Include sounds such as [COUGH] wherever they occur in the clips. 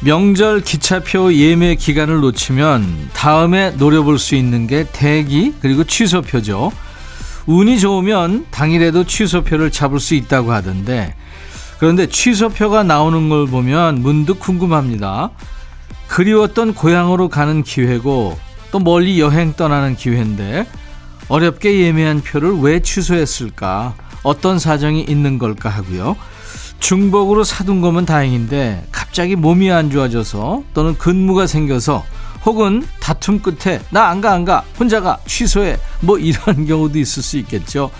명절 기차표 예매 기간을 놓치면 다음에 노려볼 수 있는 게 대기 그리고 취소표죠. 운이 좋으면 당일에도 취소표를 잡을 수 있다고 하던데 그런데 취소표가 나오는 걸 보면 문득 궁금합니다. 그리웠던 고향으로 가는 기회고 또 멀리 여행 떠나는 기회인데 어렵게 예매한 표를 왜 취소했을까? 어떤 사정이 있는 걸까 하고요. 중복으로 사둔 거면 다행인데 갑자기 몸이 안 좋아져서 또는 근무가 생겨서 혹은 다툼 끝에 나 안 가 안 가 혼자 가 취소해 뭐 이런 [LAUGHS] 경우도 있을 수 있겠죠.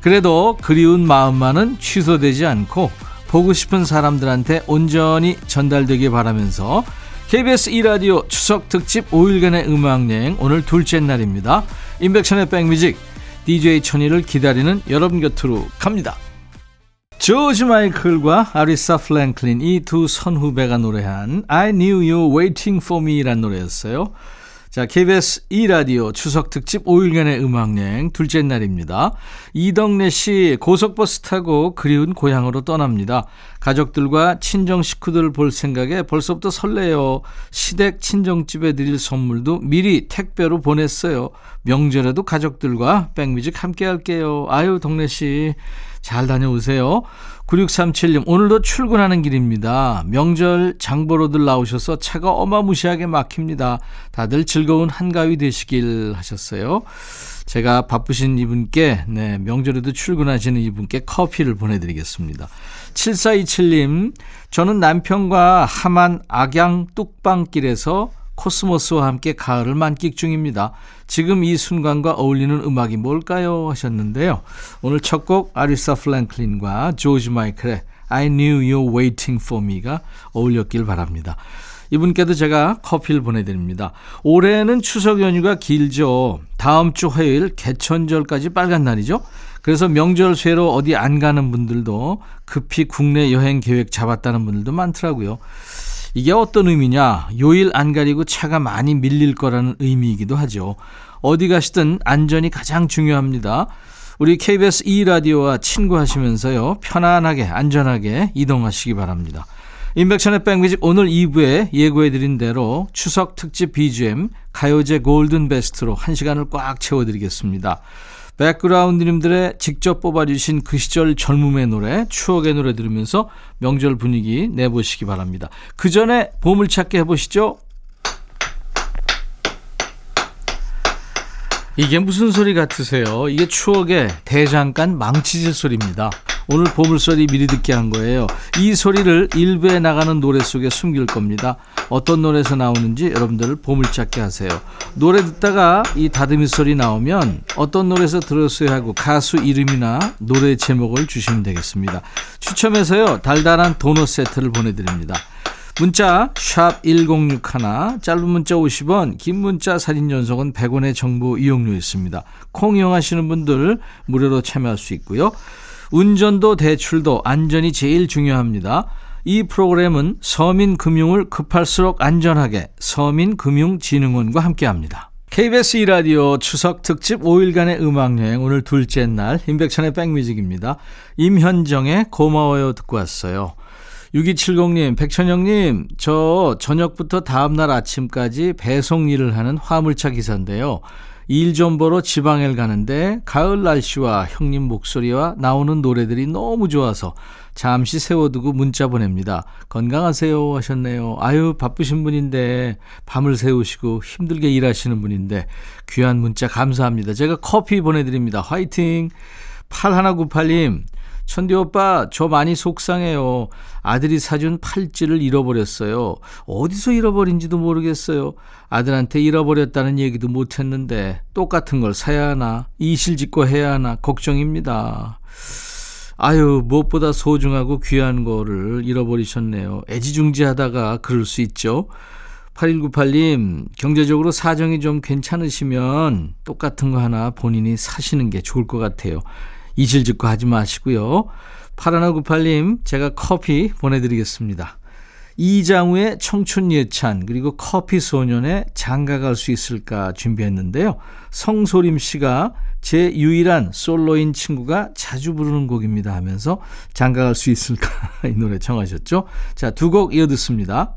그래도 그리운 마음만은 취소되지 않고 보고 싶은 사람들한테 온전히 전달되길 바라면서 KBS 2라디오 추석 특집 5일간의 음악여행 오늘 둘째 날입니다. 인백션의 백뮤직 DJ 천이를 기다리는 여러분 곁으로 갑니다. 조지 마이클과 아레사 프랭클린 이 두 선후배가 노래한 I Knew You Waiting For Me란 노래였어요. 자, KBS 2라디오 추석 특집 5일간의 음악여행 둘째 날입니다. 이덕래 씨 고속버스 타고 그리운 고향으로 떠납니다. 가족들과 친정 식구들을 볼 생각에 벌써부터 설레요. 시댁 친정집에 드릴 선물도 미리 택배로 보냈어요. 명절에도 가족들과 백뮤직 함께 할게요. 아유, 덕래 씨. 잘 다녀오세요. 9637님, 오늘도 출근하는 길입니다. 명절 장보러들 나오셔서 차가 어마무시하게 막힙니다. 다들 즐거운 한가위 되시길 하셨어요. 제가 바쁘신 이분께, 네, 명절에도 출근하시는 이분께 커피를 보내드리겠습니다. 7427님, 저는 남편과 하만 악양 뚝방길에서 코스모스와 함께 가을을 만끽 중입니다. 지금 이 순간과 어울리는 음악이 뭘까요? 하셨는데요. 오늘 첫 곡 아리사 플랭클린과 조지 마이클의 I knew you're waiting for me가 어울렸길 바랍니다. 이분께도 제가 커피를 보내드립니다. 올해는 추석 연휴가 길죠. 다음 주 화요일 개천절까지 빨간 날이죠. 그래서 명절 쇠로 어디 안 가는 분들도 급히 국내 여행 계획 잡았다는 분들도 많더라고요. 이게 어떤 의미냐? 요일 안 가리고 차가 많이 밀릴 거라는 의미이기도 하죠. 어디 가시든 안전이 가장 중요합니다. 우리 KBS 2라디오와 친구하시면서요. 편안하게 안전하게 이동하시기 바랍니다. 인백션의 백뮤직 오늘 2부에 예고해드린 대로 추석 특집 BGM 가요제 골든 베스트로 1시간을 꽉 채워드리겠습니다. 백그라운드님들의 직접 뽑아주신 그 시절 젊음의 노래, 추억의 노래 들으면서 명절 분위기 내보시기 바랍니다. 그 전에 보물찾기 해보시죠. 이게 무슨 소리 같으세요? 이게 추억의 대장간 망치질 소리입니다. 오늘 보물소리 미리 듣게 한 거예요. 이 소리를 일부에 나가는 노래 속에 숨길 겁니다. 어떤 노래에서 나오는지 여러분들 보물찾기 하세요. 노래 듣다가 이 다듬이 소리 나오면 어떤 노래에서 들었어요 하고 가수 이름이나 노래 제목을 주시면 되겠습니다. 추첨해서요 달달한 도넛 세트를 보내드립니다. 문자 1061, 짧은 문자 50원, 긴 문자 사진 전송은 100원의 정보 이용료 있습니다. 콩 이용하시는 분들 무료로 참여할 수 있고요. 운전도 대출도 안전이 제일 중요합니다. 이 프로그램은 서민금융을 급할수록 안전하게 서민금융진흥원과 함께합니다. KBS 2라디오 추석 특집 5일간의 음악여행 오늘 둘째 날 임백천의 백뮤직입니다. 임현정의 고마워요 듣고 왔어요. 6270님, 백천영님, 저 저녁부터 다음날 아침까지 배송 일을 하는 화물차 기사인데요. 일 좀 보러 지방에 가는데 가을 날씨와 형님 목소리와 나오는 노래들이 너무 좋아서 잠시 세워두고 문자 보냅니다. 건강하세요 하셨네요. 아유 바쁘신 분인데 밤을 새우시고 힘들게 일하시는 분인데 귀한 문자 감사합니다. 제가 커피 보내드립니다. 화이팅! 8198님 천디 오빠, 저 많이 속상해요. 아들이 사준 팔찌를 잃어버렸어요. 어디서 잃어버린지도 모르겠어요. 아들한테 잃어버렸다는 얘기도 못했는데, 똑같은 걸 사야 하나, 이실직고 해야 하나, 걱정입니다. 아유, 무엇보다 소중하고 귀한 거를 잃어버리셨네요. 애지중지하다가 그럴 수 있죠. 8198님, 경제적으로 사정이 좀 괜찮으시면 똑같은 거 하나 본인이 사시는 게 좋을 것 같아요. 이실직고 하지 마시고요. 8198님, 제가 커피 보내드리겠습니다. 이장우의 청춘 예찬 그리고 커피 소년의 장가갈 수 있을까 준비했는데요. 성소림 씨가 제 유일한 솔로인 친구가 자주 부르는 곡입니다 하면서 장가갈 수 있을까 [LAUGHS] 이 노래 청하셨죠. 자, 두 곡 이어 듣습니다.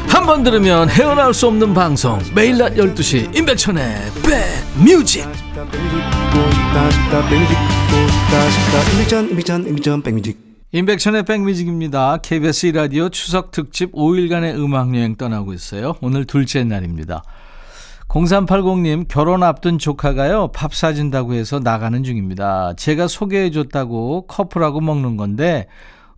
한 번 들으면 헤어나올 수 없는 방송 매일 낮 12시 임백천의 백뮤직 임백천의 백뮤직입니다. KBS 라디오 추석 특집 5일간의 음악여행 떠나고 있어요. 오늘 둘째 날입니다. 0380님 결혼 앞둔 조카가요 밥 사준다고 해서 나가는 중입니다. 제가 소개해줬다고 커플하고 먹는 건데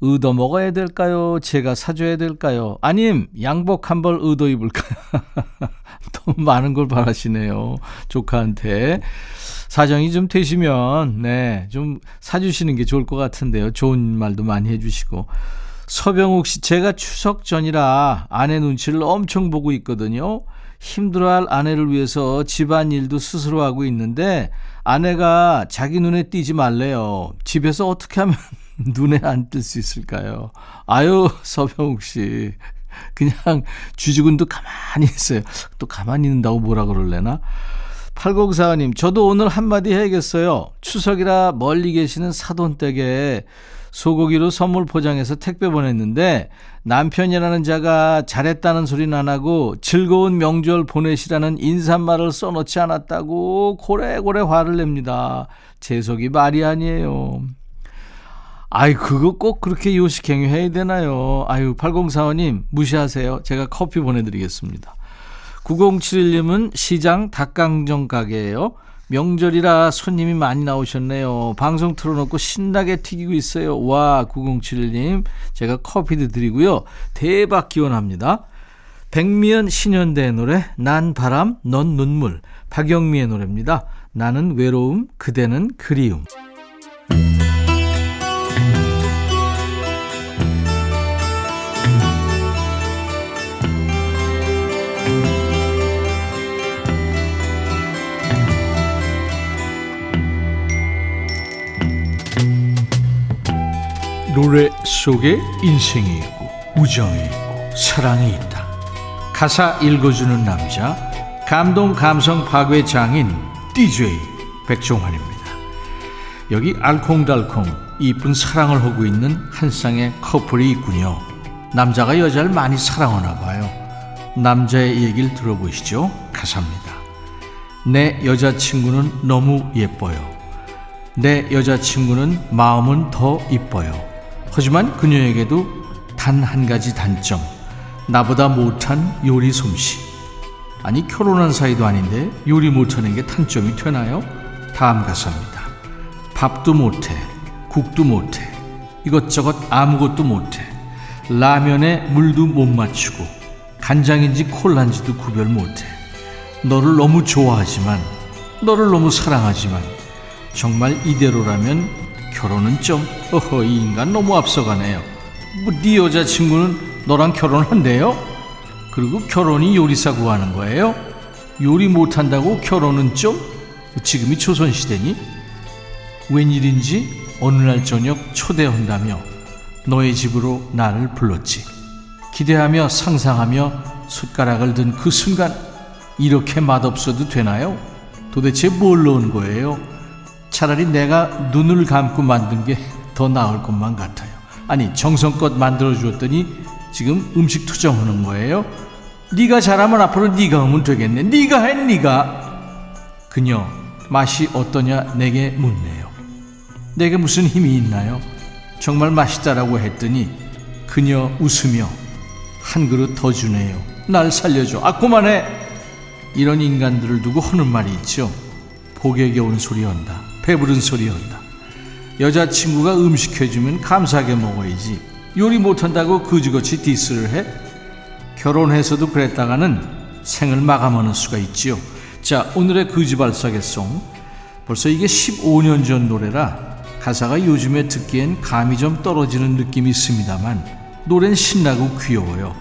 의도 먹어야 될까요? 제가 사줘야 될까요? 아님 양복 한 벌 의도 입을까요? [LAUGHS] 너무 많은 걸 바라시네요. 조카한테. 사정이 좀 되시면 네, 좀 사주시는 게 좋을 것 같은데요. 좋은 말도 많이 해주시고. 서병욱 씨, 제가 추석 전이라 아내 눈치를 엄청 보고 있거든요. 힘들어할 아내를 위해서 집안 일도 스스로 하고 있는데 아내가 자기 눈에 띄지 말래요. 집에서 어떻게 하면 [LAUGHS] 눈에 안뜰수 있을까요? 아유, 서병욱 씨. 그냥 주주군도 가만히 있어요. 또 가만히 있는다고 뭐라 그럴래나? 8045님, 저도 오늘 한마디 해야겠어요. 추석이라 멀리 계시는 사돈댁에 소고기로 선물 포장해서 택배 보냈는데 남편이라는 자가 잘했다는 소리는 안 하고 즐거운 명절 보내시라는 인사말을 써놓지 않았다고 고래고래 화를 냅니다. 제 속이 말이 아니에요. 아이, 그거 꼭 그렇게 요식행위 해야 되나요? 아유, 8045님, 무시하세요. 제가 커피 보내드리겠습니다. 9071님은 시장 닭강정 가게예요. 명절이라 손님이 많이 나오셨네요. 방송 틀어놓고 신나게 튀기고 있어요. 와, 9071님. 제가 커피도 드리고요. 대박 기원합니다. 백미연 신현대의 노래, 난 바람, 넌 눈물. 박영미의 노래입니다. 나는 외로움, 그대는 그리움. 노래 속에 인생이 있고 우정이 있고 사랑이 있다. 가사 읽어주는 남자 감동 감성 파괴 장인 DJ 백종환입니다. 여기 알콩달콩 이쁜 사랑을 하고 있는 한 쌍의 커플이 있군요. 남자가 여자를 많이 사랑하나 봐요. 남자의 얘기를 들어보시죠. 가사입니다. 내 여자친구는 너무 예뻐요. 내 여자친구는 마음은 더 이뻐요. 하지만 그녀에게도 단 한 가지 단점. 나보다 못한 요리 솜씨. 아니, 결혼한 사이도 아닌데 요리 못하는 게 단점이 되나요? 다음 가사입니다. 밥도 못해. 국도 못해. 이것저것 아무것도 못해. 라면에 물도 못 맞추고. 간장인지 콜란지도 구별 못해. 너를 너무 좋아하지만, 너를 너무 사랑하지만, 정말 이대로라면 결혼은 좀 어허 이 인간 너무 앞서가네요 뭐 네 여자친구는 너랑 결혼한대요? 그리고 결혼이 요리사 구하는 거예요? 요리 못한다고 결혼은 좀? 지금이 조선시대니? 웬일인지 어느 날 저녁 초대한다며 너의 집으로 나를 불렀지 기대하며 상상하며 숟가락을 든 그 순간 이렇게 맛없어도 되나요? 도대체 뭘 넣은 거예요? 차라리 내가 눈을 감고 만든 게 더 나을 것만 같아요. 아니 정성껏 만들어 주었더니 지금 음식 투정하는 거예요. 네가 잘하면 앞으로 네가 하면 되겠네. 네가 해 네가. 그녀 맛이 어떠냐 내게 묻네요. 내게 무슨 힘이 있나요? 정말 맛있다라고 했더니 그녀 웃으며 한 그릇 더 주네요. 날 살려줘. 아, 그만해. 이런 인간들을 두고 하는 말이 있죠. 복에 겨운 소리 한다. 배부른 소리 한다. 여자친구가 음식 해주면 감사하게 먹어야지. 요리 못한다고 그지같이 디스를 해? 결혼해서도 그랬다가는 생을 마감하는 수가 있지요. 자, 오늘의 그지발사계송. 벌써 이게 15년 전 노래라 가사가 요즘에 듣기엔 감이 좀 떨어지는 느낌이 있습니다만 노래는 신나고 귀여워요.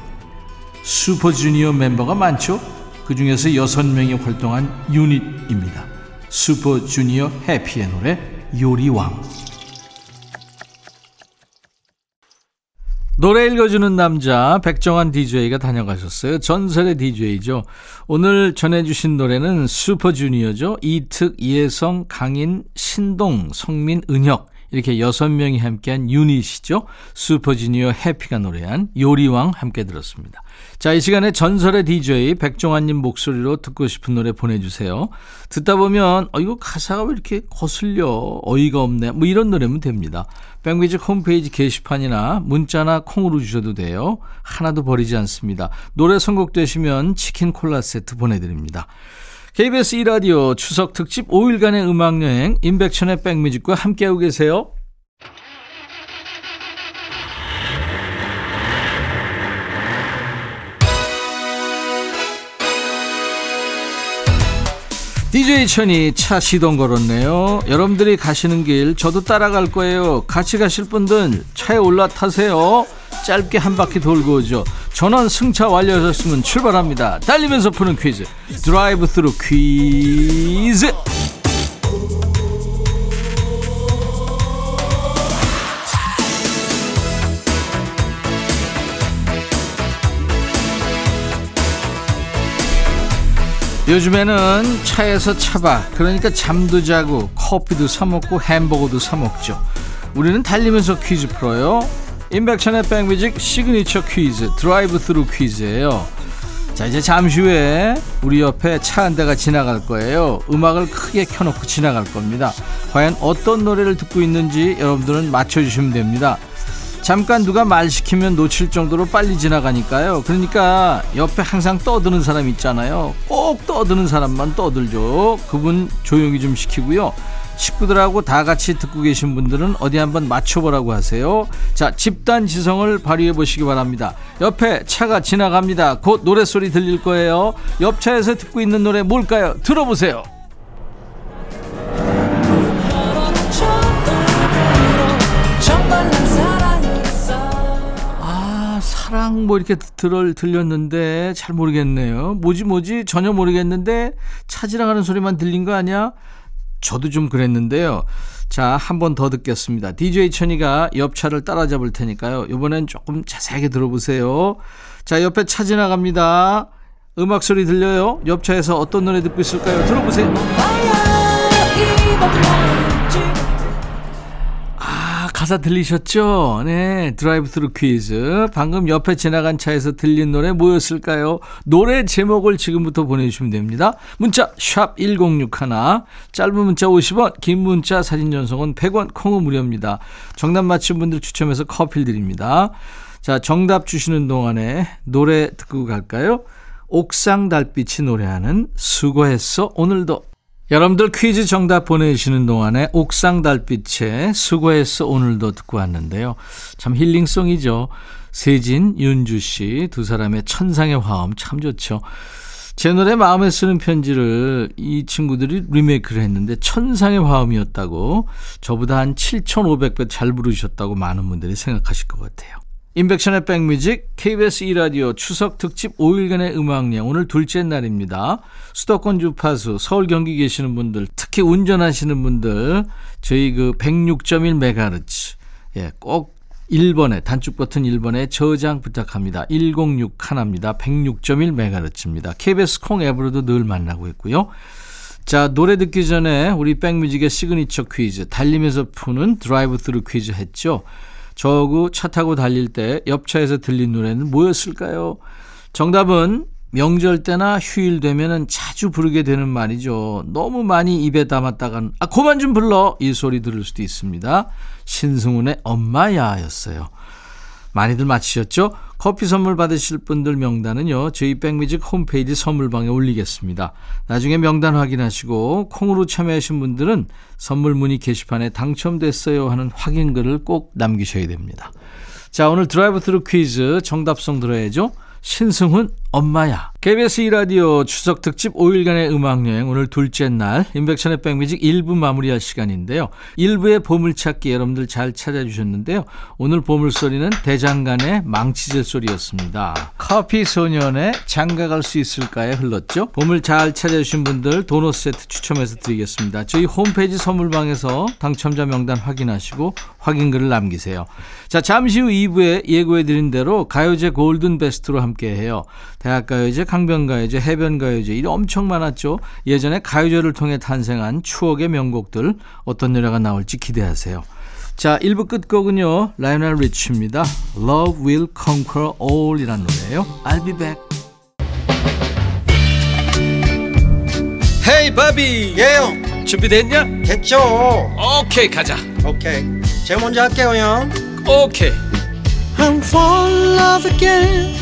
슈퍼주니어 멤버가 많죠? 그 중에서 6명이 활동한 유닛입니다. 슈퍼주니어 해피의 노래 요리왕. 노래 읽어주는 남자 백정환 DJ가 다녀가셨어요. 전설의 DJ죠. 오늘 전해주신 노래는 슈퍼주니어죠. 이특, 이혜성, 강인, 신동, 성민, 은혁 이렇게 여섯 명이 함께한 유닛이죠. 슈퍼주니어 해피가 노래한 요리왕 함께 들었습니다. 자, 이 시간에 전설의 DJ 백종환님 목소리로 듣고 싶은 노래 보내주세요. 듣다 보면, 어, 이거 가사가 왜 이렇게 거슬려? 어이가 없네. 뭐 이런 노래면 됩니다. 백뮤직 홈페이지 게시판이나 문자나 콩으로 주셔도 돼요. 하나도 버리지 않습니다. 노래 선곡되시면 치킨 콜라 세트 보내드립니다. KBS 2라디오 추석 특집 5일간의 음악여행 임백천의 백뮤직과 함께하고 계세요. DJ 천이 차 시동 걸었네요. 여러분들이 가시는 길 저도 따라갈 거예요. 같이 가실 분들 차에 올라타세요. 짧게 한 바퀴 돌고 오죠. 전원 승차 완료하셨으면 출발합니다. 달리면서 푸는 퀴즈. 드라이브 스루 퀴즈. 요즘에는 차에서 차박, 그러니까 잠도 자고 커피도 사 먹고 햄버거도 사 먹죠. 우리는 달리면서 퀴즈 풀어요. 임백천의 백뮤직 시그니처 퀴즈 드라이브 스루 퀴즈예요. 자 이제 잠시 후에 우리 옆에 차 한 대가 지나갈 거예요. 음악을 크게 켜놓고 지나갈 겁니다. 과연 어떤 노래를 듣고 있는지 여러분들은 맞춰주시면 됩니다 잠깐 누가 말 시키면 놓칠 정도로 빨리 지나가니까요 그러니까 옆에 항상 떠드는 사람 있잖아요 꼭 떠드는 사람만 떠들죠 그분 조용히 좀 시키고요 식구들하고 다 같이 듣고 계신 분들은 어디 한번 맞춰보라고 하세요. 자, 집단 지성을 발휘해 보시기 바랍니다. 옆에 차가 지나갑니다. 곧 노래소리 들릴 거예요. 옆 차에서 듣고 있는 노래 뭘까요? 들어보세요. 사랑 뭐 이렇게 들을 들렸는데 잘 모르겠네요. 뭐지 뭐지 전혀 모르겠는데 차 지나가는 소리만 들린 거 아니야? 저도 좀 그랬는데요. 자, 한 번 더 듣겠습니다. DJ 천이가 옆차를 따라잡을 테니까요. 이번엔 조금 자세하게 들어보세요. 자, 옆에 차 지나갑니다. 음악 소리 들려요? 옆차에서 어떤 노래 듣고 있을까요? 들어보세요. 가사 들리셨죠? 네, 드라이브 스루 퀴즈. 방금 옆에 지나간 차에서 들린 노래 뭐였을까요? 노래 제목을 지금부터 보내주시면 됩니다. 문자 1061, 짧은 문자 50원, 긴 문자 사진 전송은 100원, 콩은 무료입니다. 정답 맞힌 분들 추첨해서 커피 드립니다. 자, 정답 주시는 동안에 노래 듣고 갈까요? 옥상 달빛이 노래하는 수고했어 오늘도 여러분들 퀴즈 정답 보내주시는 동안에 옥상 달빛에 수고했어 오늘도 듣고 왔는데요. 참 힐링송이죠. 세진, 윤주 씨 두 사람의 천상의 화음 참 좋죠. 제 노래 마음에 쓰는 편지를 이 친구들이 리메이크를 했는데 천상의 화음이었다고 저보다 한 7,500배 잘 부르셨다고 많은 분들이 생각하실 것 같아요. 인백션의 백뮤직 KBS 2라디오 추석 특집 5일간의 음악량 오늘 둘째 날입니다. 수도권 주파수 서울 경기 계시는 분들 특히 운전하시는 분들 저희 그 106.1MHz 예, 꼭 1번에 단축 버튼 1번에 저장 부탁합니다. 106 하나입니다. 106.1MHz입니다. KBS 콩 앱으로도 늘 만나고 있고요. 자, 노래 듣기 전에 우리 백뮤직의 시그니처 퀴즈 달리면서 푸는 드라이브 스루 퀴즈 했죠. 저구 차 타고 달릴 때 옆차에서 들린 노래는 뭐였을까요? 정답은 명절 때나 휴일 되면은 자주 부르게 되는 말이죠. 너무 많이 입에 담았다간 아 그만 좀 불러 이 소리 들을 수도 있습니다. 신승훈의 엄마야였어요. 많이들 맞히셨죠? 커피 선물 받으실 분들 명단은요. 저희 백뮤직 홈페이지 선물방에 올리겠습니다. 나중에 명단 확인하시고 콩으로 참여하신 분들은 선물 문의 게시판에 당첨됐어요 하는 확인글을 꼭 남기셔야 됩니다. 자, 오늘 드라이브 트루 퀴즈 정답송 들어야죠. 신승훈 엄마야. KBS 2라디오 추석 특집 5일간의 음악여행 오늘 둘째 날 임백천의 백뮤직 1부 마무리할 시간인데요. 1부의 보물찾기 여러분들 잘 찾아주셨는데요. 오늘 보물소리는 대장간의 망치질 소리였습니다. 커피 소년의 장가갈 수 있을까에 흘렀죠. 보물 잘 찾아주신 분들 도넛 세트 추첨해서 드리겠습니다. 저희 홈페이지 선물방에서 당첨자 명단 확인하시고 확인글을 남기세요. 자 잠시 후 2부에 예고해드린 대로 가요제 golden best로 함께해요. 대학가요제, 강변가요제, 해변가요제 이게 엄청 많았죠. 예전에 가요제를 통해 탄생한 추억의 명곡들 어떤 노래가 나올지 기대하세요. 자, 1부 끝곡은요. 라이오넬 리치입니다. Love Will Conquer All 이란 노래예요. I'll be back. 헤이 바비 예영 준비됐냐? 됐죠 오케이 가자 오케이 제가 먼저 할게요 형 오케이 I'm fall in love again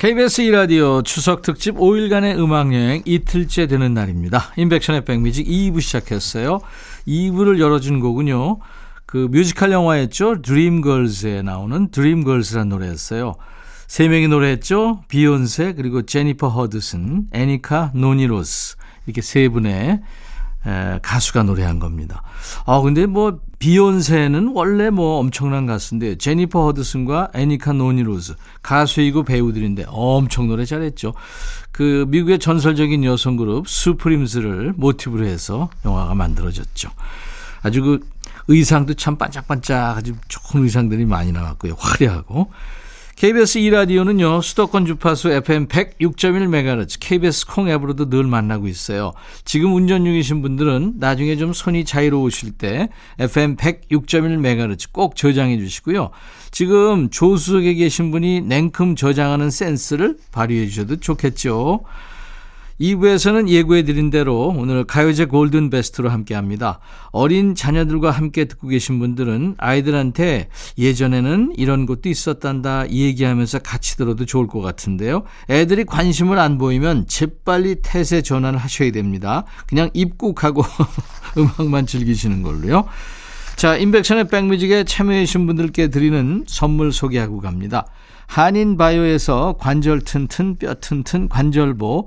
KBS 2라디오 추석 특집 5일간의 음악여행 이틀째 되는 날입니다. 임백천의 백뮤직 2부 시작했어요. 2부를 열어준 곡은요. 그 뮤지컬 영화였죠. 드림걸스에 나오는 드림걸스라는 노래였어요. 세 명이 노래했죠. 비욘세 그리고 제니퍼 허드슨, 애니카 노니 로즈 이렇게 세 분의 에, 가수가 노래한 겁니다. 아 근데 뭐 비욘세는 원래 뭐 엄청난 가수인데 제니퍼 허드슨과 애니카 노니 로즈 가수이고 배우들인데 엄청 노래 잘했죠. 그 미국의 전설적인 여성 그룹 수프림스를 모티브로 해서 영화가 만들어졌죠. 아주 그 의상도 참 반짝반짝 아주 좋은 의상들이 많이 나왔고요. 화려하고. KBS 2라디오는요, 수도권 주파수 FM 106.1MHz, KBS 콩 앱으로도 늘 만나고 있어요. 지금 운전 중이신 분들은 나중에 좀 손이 자유로우실 때 FM 106.1MHz 꼭 저장해 주시고요. 지금 조수석에 계신 분이 냉큼 저장하는 센스를 발휘해 주셔도 좋겠죠. 2부에서는 예고해드린 대로 오늘 가요제 골든 베스트로 함께 합니다. 어린 자녀들과 함께 듣고 계신 분들은 아이들한테 예전에는 이런 것도 있었단다 얘기하면서 같이 들어도 좋을 것 같은데요. 애들이 관심을 안 보이면 재빨리 태세 전환을 하셔야 됩니다. 그냥 입국하고 [LAUGHS] 음악만 즐기시는 걸로요. 자, 임백천의 백뮤직에 참여해주신 분들께 드리는 선물 소개하고 갑니다. 한인바이오에서 관절 튼튼 뼈 튼튼 관절보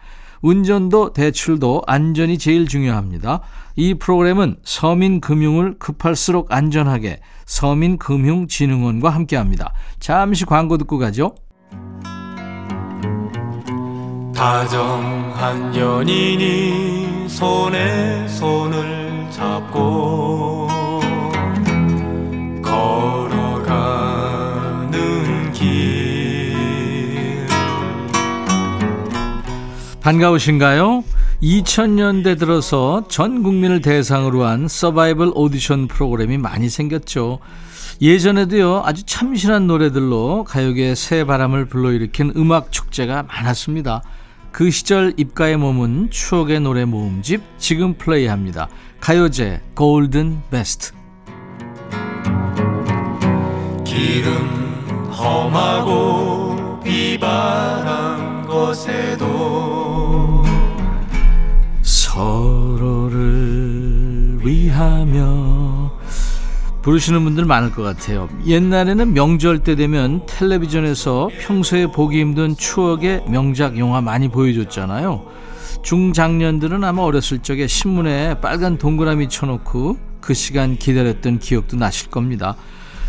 운전도 대출도 안전이 제일 중요합니다. 이 프로그램은 서민금융을 급할수록 안전하게 서민금융진흥원과 함께합니다. 잠시 광고 듣고 가죠. 다정한 연인이 손에 손을 잡고 반가우신가요? 2000년대 들어서 전 국민을 대상으로 한 서바이벌 오디션 프로그램이 많이 생겼죠. 예전에도요, 아주 참신한 노래들로 가요계의 새 바람을 불러일으킨 음악 축제가 많았습니다. 그 시절 입가에 머문 추억의 노래 모음집 지금 플레이합니다. 가요제 골든 베스트. 길은 험하고 비바람 곳에도 서로를 위하며 부르시는 분들 많을 것 같아요. 옛날에는 명절 때 되면 텔레비전에서 평소에 보기 힘든 추억의 명작 영화 많이 보여줬잖아요. 중장년들은 아마 어렸을 적에 신문에 빨간 동그라미 쳐놓고 그 시간 기다렸던 기억도 나실 겁니다.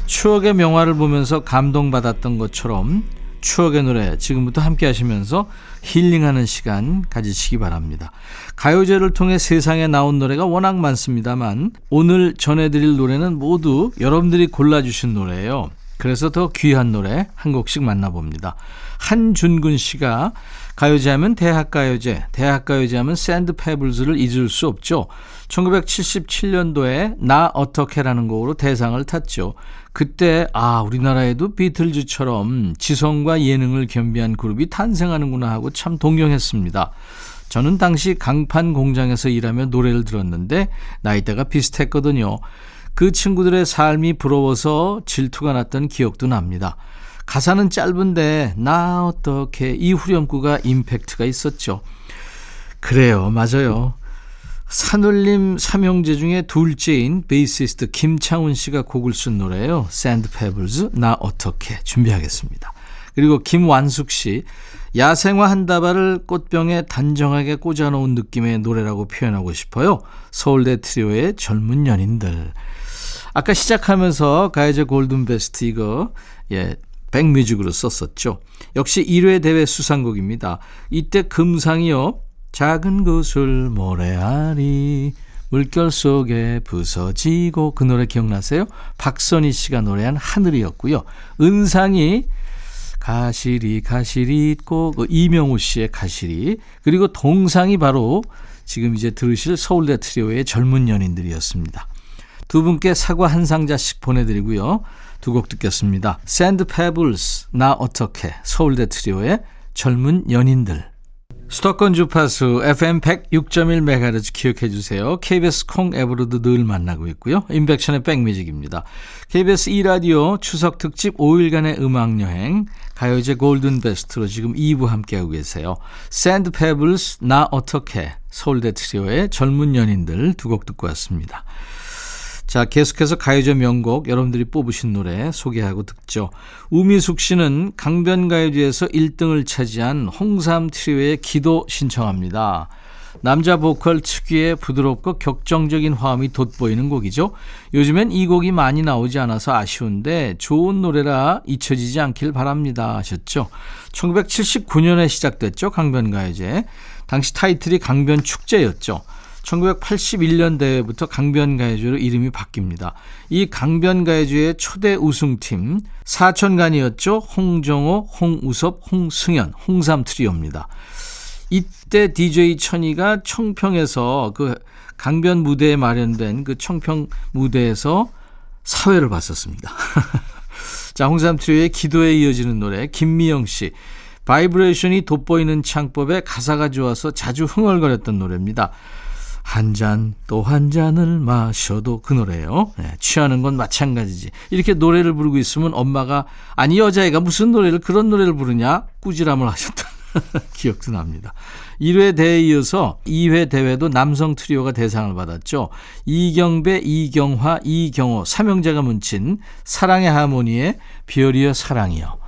추억의 명화를 보면서 감동받았던 것처럼 추억의 노래 지금부터 함께 하시면서 힐링하는 시간 가지시기 바랍니다. 가요제를 통해 세상에 나온 노래가 워낙 많습니다만 오늘 전해드릴 노래는 모두 여러분들이 골라주신 노래예요. 그래서 더 귀한 노래 한 곡씩 만나봅니다. 한준근 씨가 가요제 하면 대학가요제, 대학가요제 하면 샌드페블즈를 잊을 수 없죠. 1977년도에 나 어떻게라는 곡으로 대상을 탔죠. 그때 아 우리나라에도 비틀즈처럼 지성과 예능을 겸비한 그룹이 탄생하는구나 하고 참 동경했습니다. 저는 당시 강판 공장에서 일하며 노래를 들었는데 나이대가 비슷했거든요. 그 친구들의 삶이 부러워서 질투가 났던 기억도 납니다. 가사는 짧은데 나 어떡해 이 후렴구가 임팩트가 있었죠. 그래요, 맞아요. 산울림 삼형제 중에 둘째인 베이시스트 김창훈 씨가 곡을 쓴 노래예요. 샌드 페블즈 나 어떡해 준비하겠습니다. 그리고 김완숙 씨 야생화 한 다발을 꽃병에 단정하게 꽂아놓은 느낌의 노래라고 표현하고 싶어요. 서울대 트리오의 젊은 연인들. 아까 시작하면서 가요제 골든 베스트 이거 예 백뮤직으로 썼었죠. 역시 1회 대회 수상곡입니다. 이때 금상이요. 작은 구슬 모래알이 물결 속에 부서지고 그 노래 기억나세요? 박선희 씨가 노래한 하늘이었고요. 은상이 가시리 가시리 있고 그 이명우 씨의 가시리 그리고 동상이 바로 지금 이제 들으실 서울대 트리오의 젊은 연인들이었습니다. 두 분께 사과 한 상자씩 보내드리고요. 두 곡 듣겠습니다. 샌드 페블스 나 어떡해 서울대 트리오의 젊은 연인들 수도권 주파수 FM 106.1MHz 기억해 주세요. KBS 콩 앱으로도 늘 만나고 있고요. 임백천의 백뮤직입니다. KBS 2라디오 추석 특집 5일간의 음악여행 가요제 golden best로 지금 2부 함께하고 계세요. 샌드 페블스 나 어떡해 서울대 트리오의 젊은 연인들 두 곡 듣고 왔습니다. 자, 계속해서 가요제 명곡 여러분들이 뽑으신 노래 소개하고 듣죠. 우미숙 씨는 강변가요제에서 1등을 차지한 홍삼 트리오의 기도 신청합니다. 남자 보컬 특유의 부드럽고 격정적인 화음이 돋보이는 곡이죠. 요즘엔 이 곡이 많이 나오지 않아서 아쉬운데 좋은 노래라 잊혀지지 않길 바랍니다 하셨죠. 1979년에 시작됐죠. 강변가요제. 당시 타이틀이 강변축제였죠. 1981년 대회부터 강변가요제로 이름이 바뀝니다. 이 강변가요제의 초대 우승팀 사천간이었죠. 홍정호, 홍우섭, 홍승현, 홍삼 트리오입니다. 이때 DJ 천이가 청평에서 그 강변 무대에 마련된 그 청평 무대에서 사회를 봤었습니다. [LAUGHS] 자, 홍삼 트리오의 기도에 이어지는 노래 김미영 씨. 바이브레이션이 돋보이는 창법에 가사가 좋아서 자주 흥얼거렸던 노래입니다. 한 잔 또 한 잔을 마셔도 그 노래예요. 네, 취하는 건 마찬가지지. 이렇게 노래를 부르고 있으면 엄마가 아니 여자애가 무슨 노래를 그런 노래를 부르냐 꾸지람을 하셨던 [LAUGHS] 기억도 납니다. 1회 대회에 이어서 2회 대회도 남성 트리오가 대상을 받았죠. 이경배, 이경화, 이경호 삼형제가 뭉친 사랑의 하모니의 비어리어 사랑이요.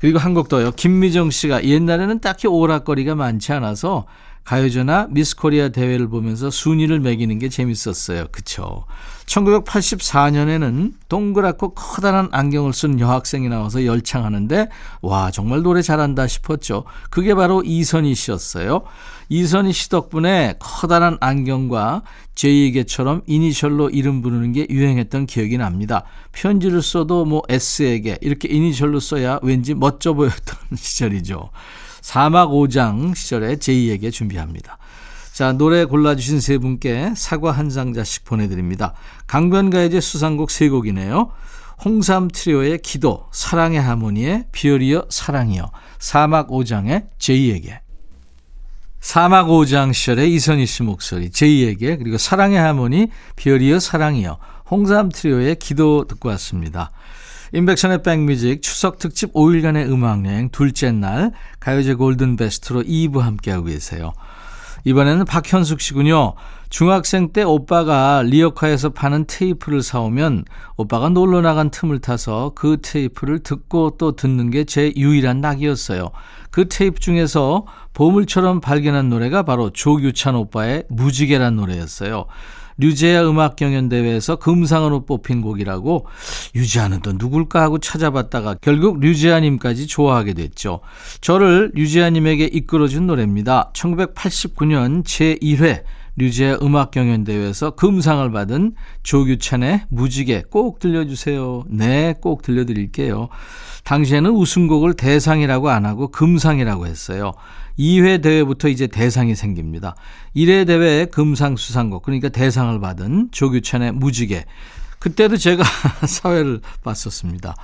그리고 한 곡 더요. 김미정 씨가 옛날에는 딱히 오락거리가 많지 않아서 가요제나 미스코리아 대회를 보면서 순위를 매기는 게 재밌었어요. 그쵸? 1984년에는 동그랗고 커다란 안경을 쓴 여학생이 나와서 열창하는데 와 정말 노래 잘한다 싶었죠. 그게 바로 이선희 씨였어요. 이선희 씨 덕분에 커다란 안경과 제이에게처럼 이니셜로 이름 부르는 게 유행했던 기억이 납니다. 편지를 써도 뭐 S에게 이렇게 이니셜로 써야 왠지 멋져 보였던 [LAUGHS] 시절이죠. 사막 5장 시절에 제이에게 준비합니다. 자, 노래 골라주신 세 분께 사과 한 상자씩 보내드립니다. 강변가요제 수상곡 세 곡이네요. 홍삼 트리오의 기도, 사랑의 하모니의 별이여 사랑이여, 4막 5장의 제이에게. 4막 5장 시절의 이선희 씨 목소리, 제이에게, 그리고 사랑의 하모니, 별이여 사랑이여, 홍삼 트리오의 기도 듣고 왔습니다. 임백천의 백뮤직 추석 특집 5일간의 음악여행 둘째 날 가요제 golden best로 2부 함께하고 계세요. 이번에는 박현숙 씨군요. 중학생 때 오빠가 리어카에서 파는 테이프를 사오면 오빠가 놀러 나간 틈을 타서 그 테이프를 듣고 또 듣는 게 제 유일한 낙이었어요. 그 테이프 중에서 보물처럼 발견한 노래가 바로 조규찬 오빠의 무지개란 노래였어요. 류제아 음악 경연 대회에서 금상으로 뽑힌 곡이라고 류제아는 또 누굴까 하고 찾아봤다가 결국 류제아 님까지 좋아하게 됐죠. 저를 류제아 님에게 이끌어준 노래입니다. 1989년 제1회 류제 음악 경연 대회에서 금상을 받은 조규찬의 무지개 꼭 들려주세요. 네, 꼭 들려드릴게요. 당시에는 우승곡을 대상이라고 안 하고 금상이라고 했어요. 2회 대회부터 이제 대상이 생깁니다. 1회 대회 금상 수상곡, 그러니까 대상을 받은 조규찬의 무지개. 그때도 제가 [LAUGHS] 사회를 봤었습니다.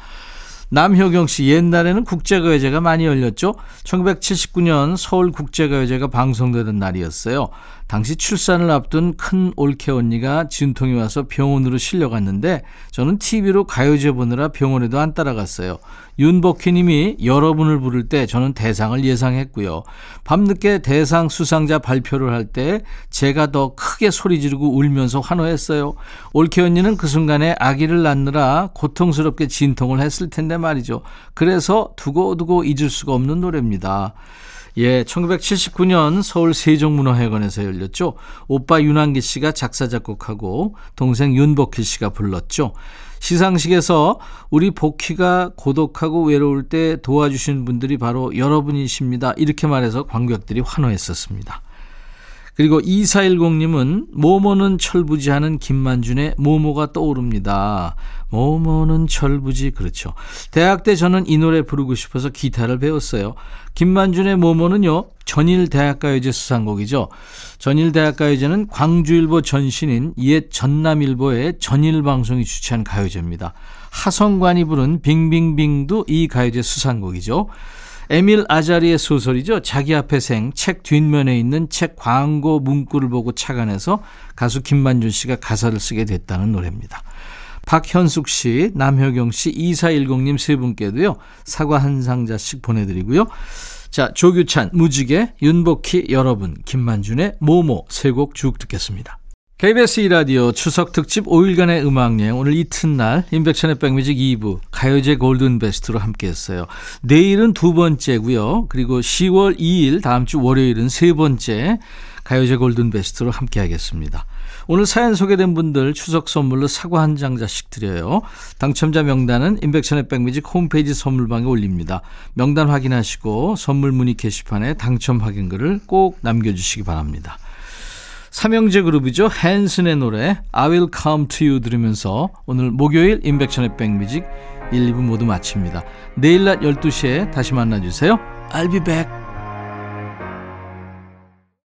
남효경 씨, 옛날에는 국제가요제가 많이 열렸죠? 1979년 서울 국제가요제가 방송되던 날이었어요. 당시 출산을 앞둔 큰 올케 언니가 진통이 와서 병원으로 실려갔는데 저는 TV로 가요제 보느라 병원에도 안 따라갔어요. 윤복희 님이 여러분을 부를 때 저는 대상을 예상했고요. 밤늦게 대상 수상자 발표를 할 때 제가 더 크게 소리 지르고 울면서 환호했어요. 올케 언니는 그 순간에 아기를 낳느라 고통스럽게 진통을 했을 텐데 말이죠. 그래서 두고두고 잊을 수가 없는 노래입니다. 예, 1979년 서울 세종문화회관에서 열렸죠. 오빠 윤한기 씨가 작사 작곡하고 동생 윤복희 씨가 불렀죠. 시상식에서 우리 복희가 고독하고 외로울 때 도와주신 분들이 바로 여러분이십니다. 이렇게 말해서 관객들이 환호했었습니다. 그리고 2410님은 모모는 철부지 하는 김만준의 모모가 떠오릅니다. 모모는 철부지 그렇죠. 대학 때 저는 이 노래 부르고 싶어서 기타를 배웠어요. 김만준의 모모는요. 전일대학가요제 수상곡이죠. 전일대학가요제는 광주일보 전신인 옛 전남일보의 전일방송이 주최한 가요제입니다. 하성관이 부른 빙빙빙도 이 가요제 수상곡이죠. 에밀 아자리의 소설이죠. 자기 앞에 생, 책 뒷면에 있는 책 광고 문구를 보고 착안해서 가수 김만준 씨가 가사를 쓰게 됐다는 노래입니다. 박현숙 씨, 남효경 씨, 2410님 세 분께도요, 사과 한 상자씩 보내드리고요. 자, 조규찬, 무지개, 윤복희, 여러분, 김만준의 모모 세 곡 쭉 듣겠습니다. KBS 2라디오 추석 특집 5일간의 음악여행 오늘 이튿날 임백천의 백뮤직 2부 가요제 golden best로 함께했어요. 내일은 두 번째고요. 그리고 10월 2일 다음 주 월요일은 세 번째 가요제 골든 베스트로 함께하겠습니다. 오늘 사연 소개된 분들 추석 선물로 사과 한 장자씩 드려요. 당첨자 명단은 인백션의 백뮤직 홈페이지 선물방에 올립니다. 명단 확인하시고 선물 문의 게시판에 당첨 확인글을 꼭 남겨주시기 바랍니다. 삼형제 그룹이죠. 헨슨의 노래 I Will Come To You 들으면서 오늘 목요일 인백션의 백뮤직 1, 2부 모두 마칩니다. 내일 낮 12시에 다시 만나주세요. I'll be back.